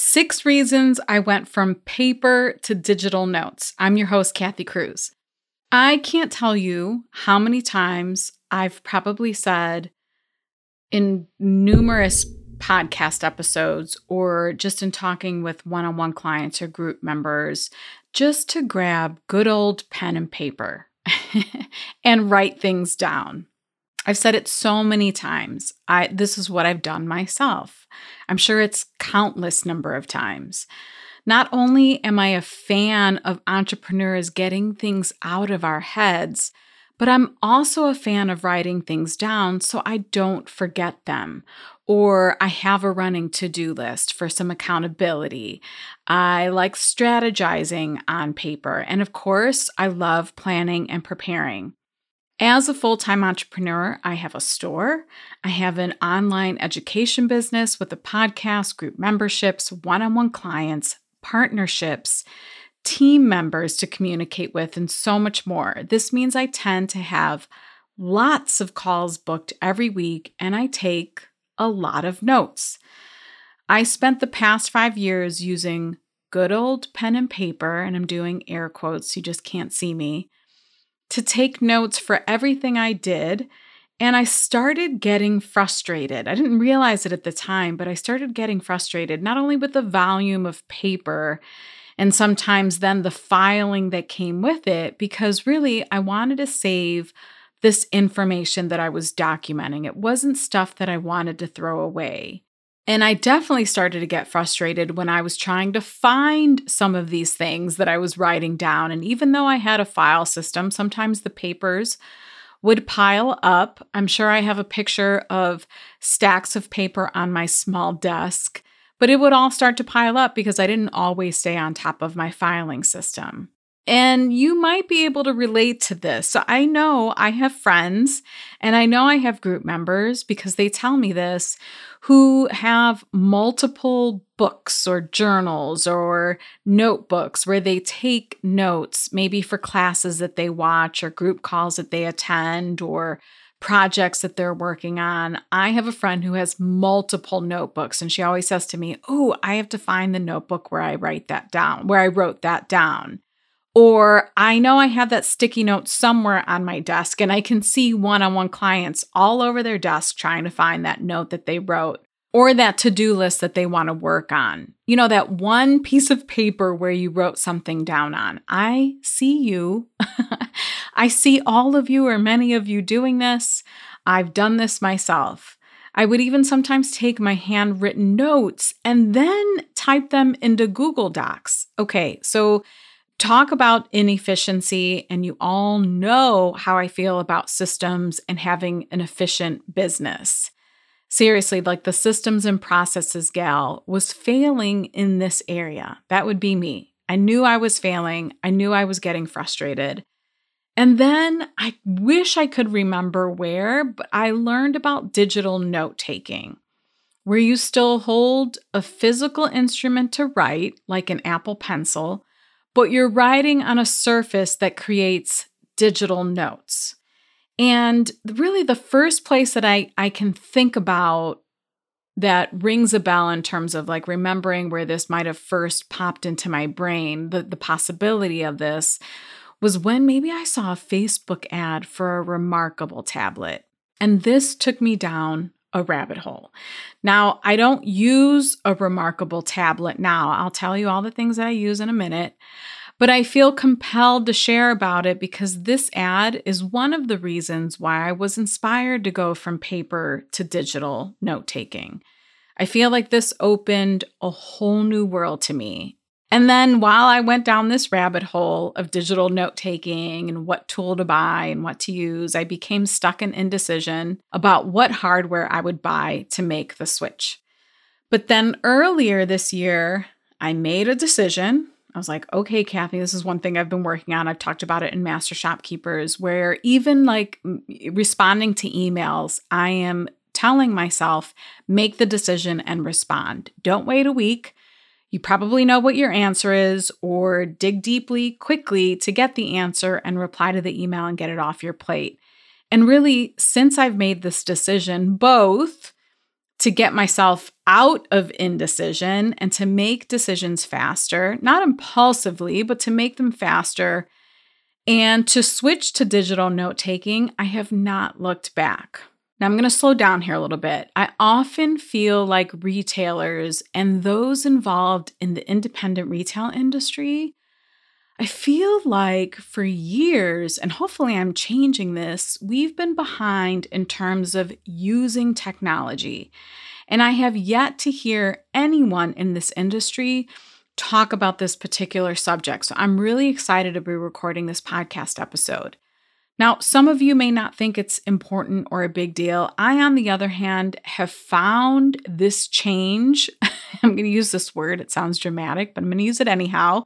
Six reasons I went from paper to digital notes. I'm your host, Kathy Cruz. I can't tell you how many times I've probably said in numerous podcast episodes or just in talking with one on one clients or group members, just to grab good old pen and paper and write things down. I've said it so many times. I this is what I've done myself. I'm sure it's countless number of times. Not only am I a fan of entrepreneurs getting things out of our heads, but I'm also a fan of writing things down so I don't forget them. Or I have a running to do list for some accountability. I like strategizing on paper. And of course, I love planning and preparing. As a full time entrepreneur, I have a store. I have an online education business with a podcast, group memberships, one on one clients, partnerships, team members to communicate with, and so much more. This means I tend to have lots of calls booked every week and I take a lot of notes. I spent the past five years using good old pen and paper, and I'm doing air quotes, you just can't see me to take notes for everything I did. And I started getting frustrated. I didn't realize it at the time, but I started getting frustrated, not only with the volume of paper and sometimes then the filing that came with it, because really I wanted to save this information that I was documenting. It wasn't stuff that I wanted to throw away. And I definitely started to get frustrated when I was trying to find some of these things that I was writing down. And even though I had a file system, sometimes the papers would pile up. I'm sure I have a picture of stacks of paper on my small desk, but it would all start to pile up because I didn't always stay on top of my filing system. And you might be able to relate to this. So I know I have friends and I know I have group members because they tell me this who have multiple books or journals or notebooks where they take notes, maybe for classes that they watch or group calls that they attend or projects that they're working on. I have a friend who has multiple notebooks and she always says to me, Oh, I have to find the notebook where I write that down, where I wrote that down. Or I know I have that sticky note somewhere on my desk and I can see one on one clients all over their desk trying to find that note that they wrote or that to do list that they want to work on. You know, that one piece of paper where you wrote something down on. I see you. I see all of you or many of you doing this. I've done this myself. I would even sometimes take my handwritten notes and then type them into Google Docs. Okay, so talk about inefficiency, and you all know how I feel about systems and having an efficient business. Seriously, like the systems and processes gal was failing in this area. That would be me. I knew I was failing. I knew I was getting frustrated. And then I wish I could remember where, but I learned about digital note taking, where you still hold a physical instrument to write, like an Apple Pencil, but you're writing on a surface that creates digital notes. And really, the first place that I, I can think about that rings a bell in terms of like remembering where this might have first popped into my brain, the, the possibility of this was when maybe I saw a Facebook ad for a remarkable tablet. And this took me down a rabbit hole. Now, I don't use a remarkable tablet now. I'll tell you all the things that I use in a minute, but I feel compelled to share about it because this ad is one of the reasons why I was inspired to go from paper to digital note taking. I feel like this opened a whole new world to me. And then while I went down this rabbit hole of digital note taking and what tool to buy and what to use, I became stuck in indecision about what hardware I would buy to make the switch. But then earlier this year, I made a decision. I was like, okay, Kathy, this is one thing I've been working on. I've talked about it in Master Shopkeepers, where even like responding to emails, I am telling myself, make the decision and respond. Don't wait a week. You probably know what your answer is, or dig deeply quickly to get the answer and reply to the email and get it off your plate. And really, since I've made this decision, both to get myself out of indecision and to make decisions faster, not impulsively, but to make them faster, and to switch to digital note taking, I have not looked back. Now, I'm going to slow down here a little bit. I often feel like retailers and those involved in the independent retail industry, I feel like for years, and hopefully I'm changing this, we've been behind in terms of using technology. And I have yet to hear anyone in this industry talk about this particular subject. So I'm really excited to be recording this podcast episode. Now, some of you may not think it's important or a big deal. I, on the other hand, have found this change. I'm going to use this word, it sounds dramatic, but I'm going to use it anyhow.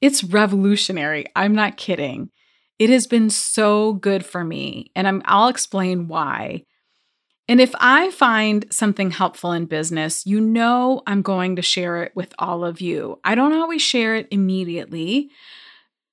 It's revolutionary. I'm not kidding. It has been so good for me, and I'm, I'll explain why. And if I find something helpful in business, you know I'm going to share it with all of you. I don't always share it immediately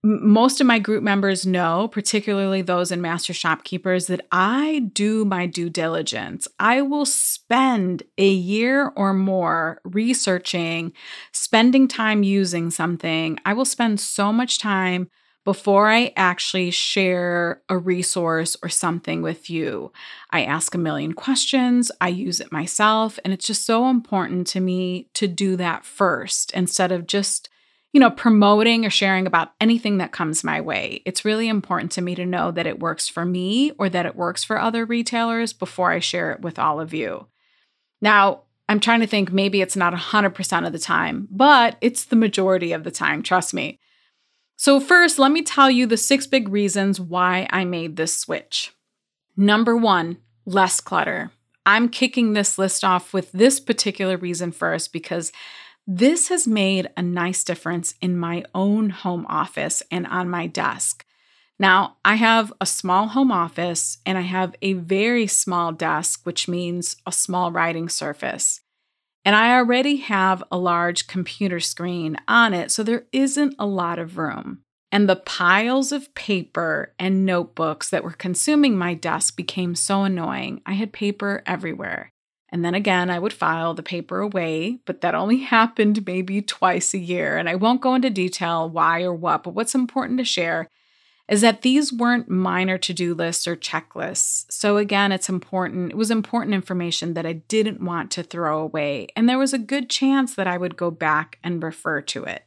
most of my group members know, particularly those in Master Shopkeepers, that I do my due diligence. I will spend a year or more researching, spending time using something. I will spend so much time before I actually share a resource or something with you. I ask a million questions, I use it myself, and it's just so important to me to do that first instead of just you know, promoting or sharing about anything that comes my way. It's really important to me to know that it works for me or that it works for other retailers before I share it with all of you. Now, I'm trying to think maybe it's not 100% of the time, but it's the majority of the time, trust me. So, first, let me tell you the six big reasons why I made this switch. Number one, less clutter. I'm kicking this list off with this particular reason first because this has made a nice difference in my own home office and on my desk. Now, I have a small home office and I have a very small desk, which means a small writing surface. And I already have a large computer screen on it, so there isn't a lot of room. And the piles of paper and notebooks that were consuming my desk became so annoying. I had paper everywhere. And then again, I would file the paper away, but that only happened maybe twice a year. And I won't go into detail why or what, but what's important to share is that these weren't minor to do lists or checklists. So again, it's important, it was important information that I didn't want to throw away. And there was a good chance that I would go back and refer to it.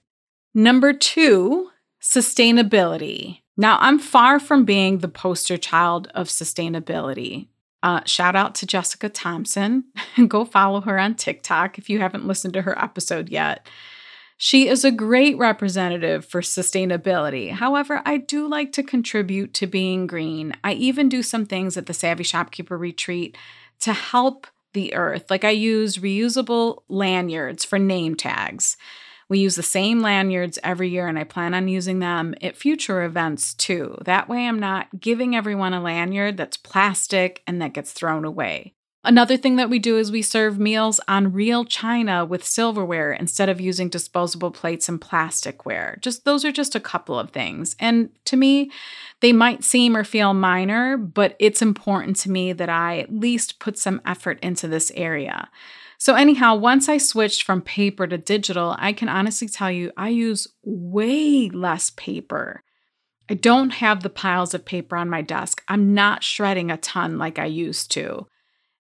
Number two, sustainability. Now, I'm far from being the poster child of sustainability. Uh, shout out to Jessica Thompson. Go follow her on TikTok if you haven't listened to her episode yet. She is a great representative for sustainability. However, I do like to contribute to being green. I even do some things at the Savvy Shopkeeper Retreat to help the earth. Like I use reusable lanyards for name tags. We use the same lanyards every year, and I plan on using them at future events too. That way, I'm not giving everyone a lanyard that's plastic and that gets thrown away. Another thing that we do is we serve meals on real china with silverware instead of using disposable plates and plasticware. Just those are just a couple of things. And to me, they might seem or feel minor, but it's important to me that I at least put some effort into this area. So, anyhow, once I switched from paper to digital, I can honestly tell you I use way less paper. I don't have the piles of paper on my desk. I'm not shredding a ton like I used to.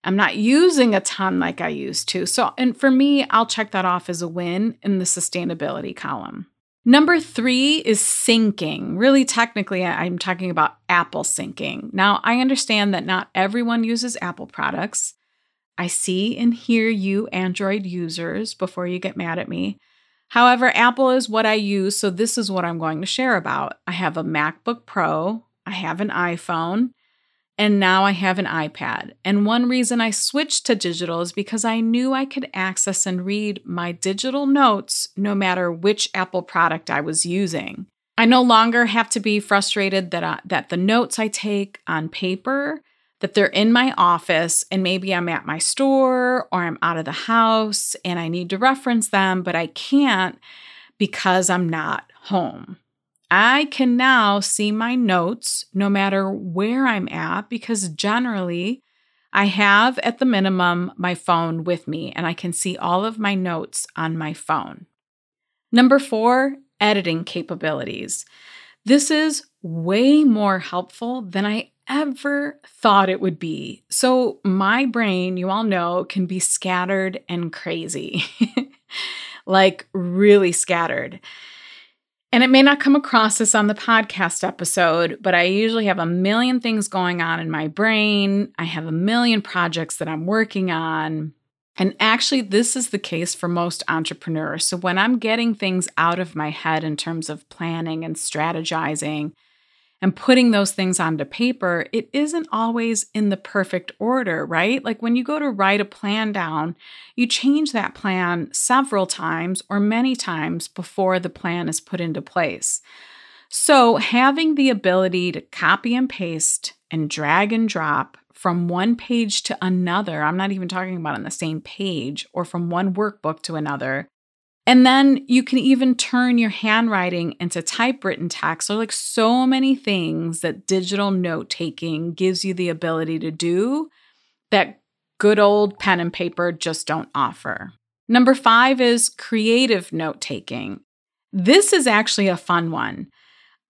I'm not using a ton like I used to. So, and for me, I'll check that off as a win in the sustainability column. Number three is syncing. Really, technically, I'm talking about Apple syncing. Now, I understand that not everyone uses Apple products. I see and hear you, Android users, before you get mad at me. However, Apple is what I use, so this is what I'm going to share about. I have a MacBook Pro, I have an iPhone, and now I have an iPad. And one reason I switched to digital is because I knew I could access and read my digital notes no matter which Apple product I was using. I no longer have to be frustrated that, I, that the notes I take on paper that they're in my office and maybe I'm at my store or I'm out of the house and I need to reference them, but I can't because I'm not home. I can now see my notes no matter where I'm at because generally I have at the minimum my phone with me and I can see all of my notes on my phone. Number four, editing capabilities. This is way more helpful than I ever thought it would be. So, my brain, you all know, can be scattered and crazy, like really scattered. And it may not come across this on the podcast episode, but I usually have a million things going on in my brain. I have a million projects that I'm working on. And actually, this is the case for most entrepreneurs. So, when I'm getting things out of my head in terms of planning and strategizing, and putting those things onto paper, it isn't always in the perfect order, right? Like when you go to write a plan down, you change that plan several times or many times before the plan is put into place. So, having the ability to copy and paste and drag and drop from one page to another, I'm not even talking about on the same page or from one workbook to another, and then you can even turn your handwriting into typewritten text. So, like so many things that digital note taking gives you the ability to do that good old pen and paper just don't offer. Number five is creative note taking. This is actually a fun one.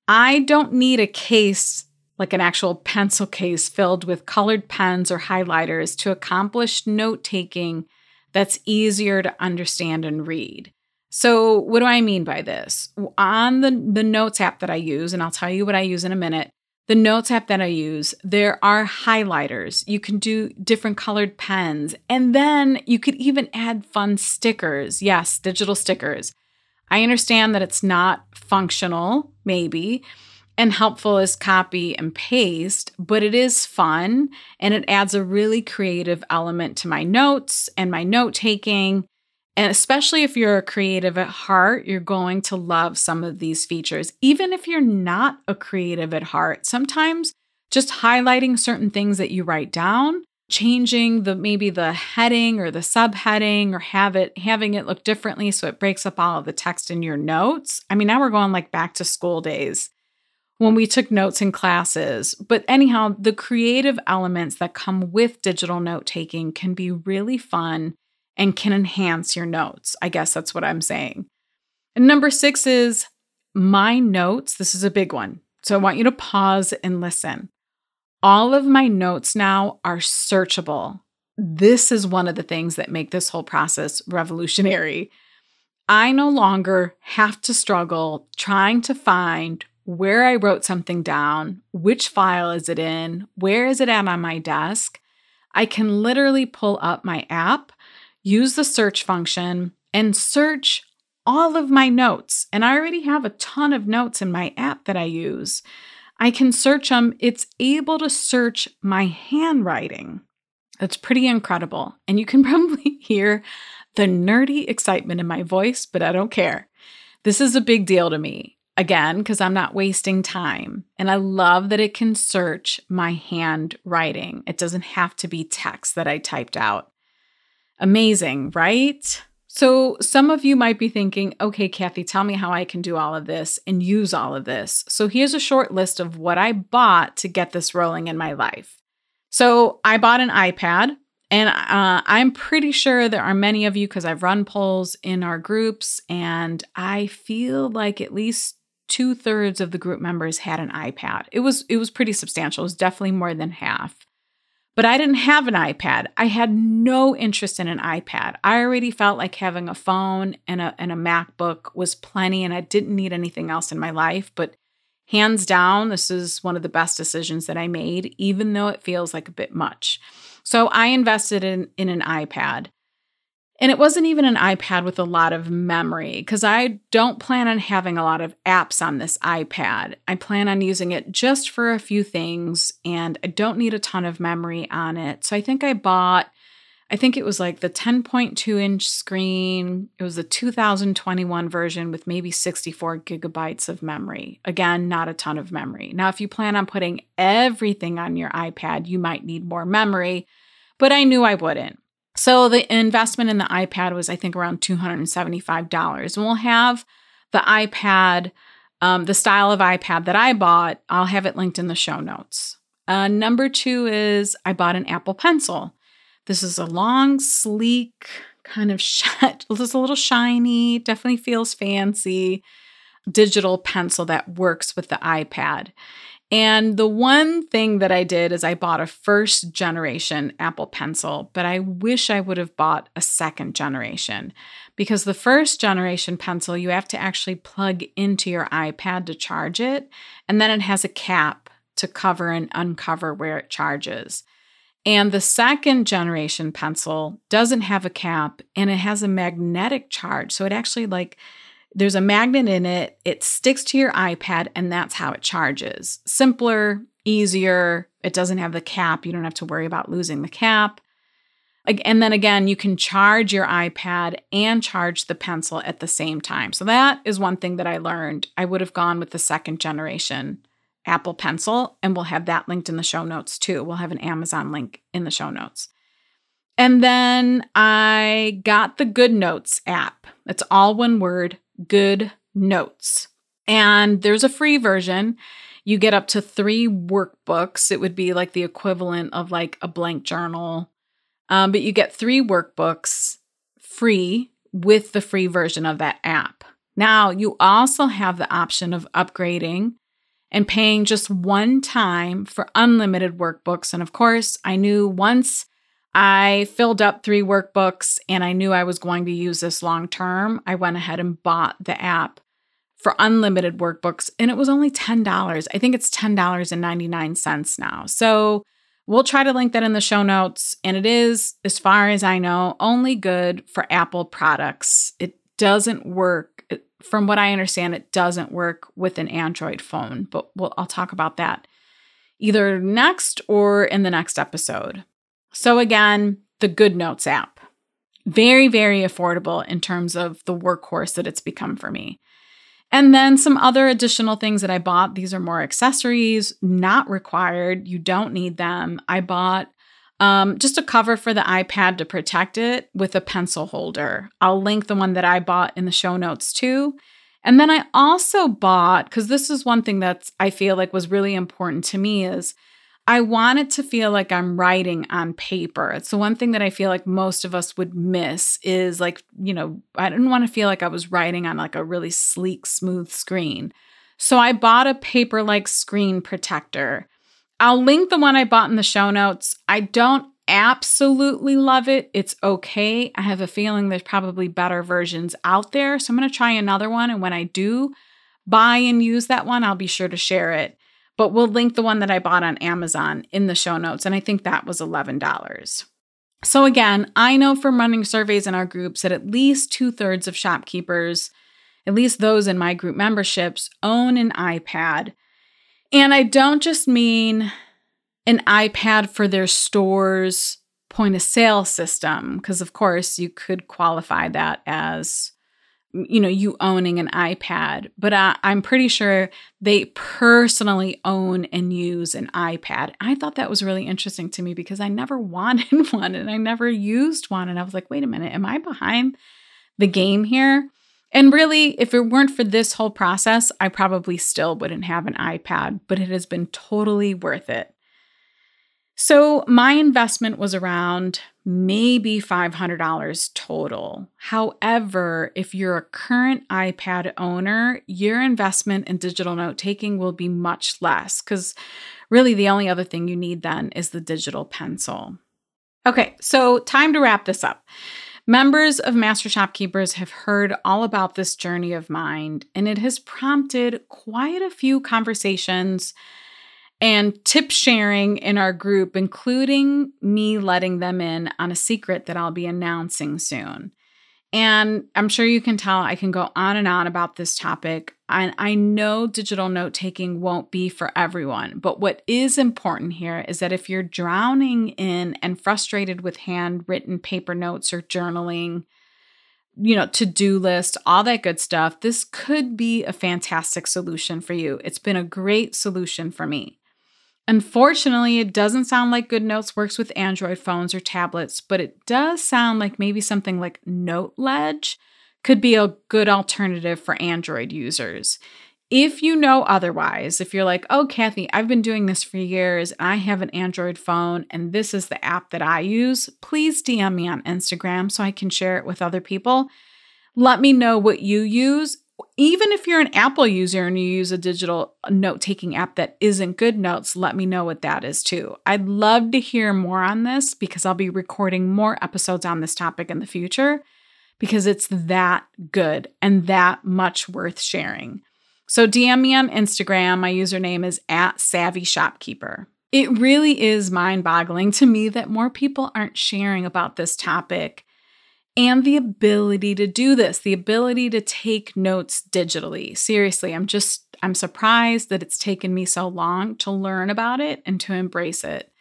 I don't need a case like an actual pencil case filled with colored pens or highlighters to accomplish note taking that's easier to understand and read. So, what do I mean by this? On the, the Notes app that I use, and I'll tell you what I use in a minute, the Notes app that I use, there are highlighters. You can do different colored pens, and then you could even add fun stickers. Yes, digital stickers. I understand that it's not functional, maybe, and helpful as copy and paste, but it is fun and it adds a really creative element to my notes and my note taking. And especially if you're a creative at heart, you're going to love some of these features. Even if you're not a creative at heart, sometimes just highlighting certain things that you write down, changing the maybe the heading or the subheading or have it having it look differently so it breaks up all of the text in your notes. I mean, now we're going like back to school days when we took notes in classes. But anyhow, the creative elements that come with digital note taking can be really fun and can enhance your notes. I guess that's what I'm saying. And number six is my notes. This is a big one. So I want you to pause and listen. All of my notes now are searchable. This is one of the things that make this whole process revolutionary. I no longer have to struggle trying to find where I wrote something down, which file is it in, where is it at on my desk. I can literally pull up my app use the search function and search all of my notes. And I already have a ton of notes in my app that I use. I can search them. It's able to search my handwriting. That's pretty incredible. And you can probably hear the nerdy excitement in my voice, but I don't care. This is a big deal to me. Again, because I'm not wasting time. And I love that it can search my handwriting. It doesn't have to be text that I typed out. Amazing, right? So, some of you might be thinking, okay, Kathy, tell me how I can do all of this and use all of this. So, here's a short list of what I bought to get this rolling in my life. So, I bought an iPad, and uh, I'm pretty sure there are many of you because I've run polls in our groups, and I feel like at least two thirds of the group members had an iPad. It was it was pretty substantial. It was definitely more than half. But I didn't have an iPad. I had no interest in an iPad. I already felt like having a phone and a, and a MacBook was plenty, and I didn't need anything else in my life. But hands down, this is one of the best decisions that I made, even though it feels like a bit much. So I invested in, in an iPad. And it wasn't even an iPad with a lot of memory because I don't plan on having a lot of apps on this iPad. I plan on using it just for a few things and I don't need a ton of memory on it. So I think I bought, I think it was like the 10.2 inch screen. It was the 2021 version with maybe 64 gigabytes of memory. Again, not a ton of memory. Now, if you plan on putting everything on your iPad, you might need more memory, but I knew I wouldn't. So the investment in the iPad was, I think, around $275. And we'll have the iPad, um, the style of iPad that I bought, I'll have it linked in the show notes. Uh, number two is I bought an Apple Pencil. This is a long, sleek, kind of shut, it's a little shiny, definitely feels fancy digital pencil that works with the iPad. And the one thing that I did is I bought a first generation Apple Pencil, but I wish I would have bought a second generation because the first generation pencil, you have to actually plug into your iPad to charge it. And then it has a cap to cover and uncover where it charges. And the second generation pencil doesn't have a cap and it has a magnetic charge. So it actually like there's a magnet in it, it sticks to your iPad, and that's how it charges. Simpler, easier. It doesn't have the cap. You don't have to worry about losing the cap. And then again, you can charge your iPad and charge the pencil at the same time. So that is one thing that I learned. I would have gone with the second generation Apple Pencil, and we'll have that linked in the show notes too. We'll have an Amazon link in the show notes. And then I got the Good Notes app. It's all one word Good Notes. And there's a free version. You get up to three workbooks. It would be like the equivalent of like a blank journal. Um, but you get three workbooks free with the free version of that app. Now, you also have the option of upgrading and paying just one time for unlimited workbooks. And of course, I knew once I filled up three workbooks and I knew I was going to use this long term. I went ahead and bought the app for unlimited workbooks and it was only $10. I think it's $10.99 now. So we'll try to link that in the show notes. And it is, as far as I know, only good for Apple products. It doesn't work, from what I understand, it doesn't work with an Android phone, but we'll, I'll talk about that either next or in the next episode. So, again, the Good Notes app. Very, very affordable in terms of the workhorse that it's become for me. And then some other additional things that I bought. These are more accessories, not required. You don't need them. I bought um, just a cover for the iPad to protect it with a pencil holder. I'll link the one that I bought in the show notes too. And then I also bought, because this is one thing that I feel like was really important to me, is I want it to feel like I'm writing on paper. It's the one thing that I feel like most of us would miss is like, you know, I didn't want to feel like I was writing on like a really sleek, smooth screen. So I bought a paper like screen protector. I'll link the one I bought in the show notes. I don't absolutely love it. It's okay. I have a feeling there's probably better versions out there. So I'm going to try another one. And when I do buy and use that one, I'll be sure to share it but we'll link the one that I bought on Amazon in the show notes. And I think that was $11. So, again, I know from running surveys in our groups that at least two thirds of shopkeepers, at least those in my group memberships, own an iPad. And I don't just mean an iPad for their store's point of sale system, because of course you could qualify that as you know you owning an ipad but I, i'm pretty sure they personally own and use an ipad. I thought that was really interesting to me because i never wanted one and i never used one. And i was like wait a minute am i behind the game here? And really if it weren't for this whole process i probably still wouldn't have an ipad but it has been totally worth it so my investment was around maybe $500 total. However, if you're a current iPad owner, your investment in digital note taking will be much less because really the only other thing you need then is the digital pencil. Okay, so time to wrap this up. Members of Master Shopkeepers have heard all about this journey of mine, and it has prompted quite a few conversations and tip sharing in our group, including me letting them in on a secret that I'll be announcing soon. And I'm sure you can tell I can go on and on about this topic. And I know digital note taking won't be for everyone, but what is important here is that if you're drowning in and frustrated with handwritten paper notes or journaling, you know, to do list, all that good stuff, this could be a fantastic solution for you. It's been a great solution for me. Unfortunately, it doesn't sound like GoodNotes works with Android phones or tablets, but it does sound like maybe something like NoteLedge could be a good alternative for Android users. If you know otherwise, if you're like, oh, Kathy, I've been doing this for years and I have an Android phone and this is the app that I use, please DM me on Instagram so I can share it with other people. Let me know what you use even if you're an Apple user and you use a digital note taking app that isn't GoodNotes, let me know what that is too. I'd love to hear more on this because I'll be recording more episodes on this topic in the future because it's that good and that much worth sharing. So DM me on Instagram. My username is at Savvy Shopkeeper. It really is mind boggling to me that more people aren't sharing about this topic and the ability to do this, the ability to take notes digitally. Seriously, I'm just, I'm surprised that it's taken me so long to learn about it and to embrace it.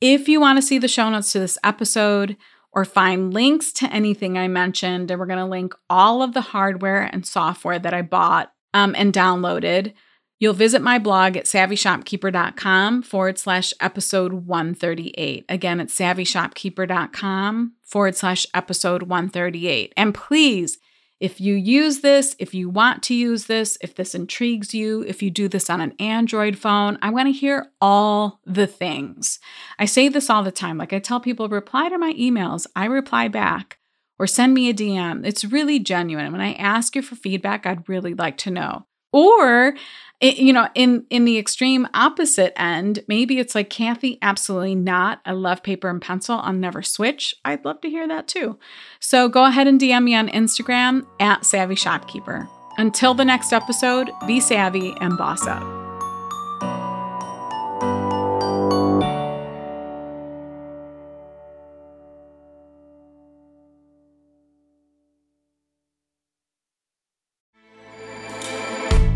If you want to see the show notes to this episode or find links to anything I mentioned, and we're going to link all of the hardware and software that I bought um, and downloaded You'll visit my blog at savvyshopkeeper.com forward slash episode 138. Again, it's savvyshopkeeper.com forward slash episode 138. And please, if you use this, if you want to use this, if this intrigues you, if you do this on an Android phone, I want to hear all the things. I say this all the time. Like I tell people, reply to my emails, I reply back, or send me a DM. It's really genuine. When I ask you for feedback, I'd really like to know. Or you know, in in the extreme opposite end, maybe it's like Kathy, absolutely not. I love paper and pencil. I'll never switch. I'd love to hear that too. So go ahead and DM me on Instagram at Savvy Shopkeeper. Until the next episode, be savvy and boss up.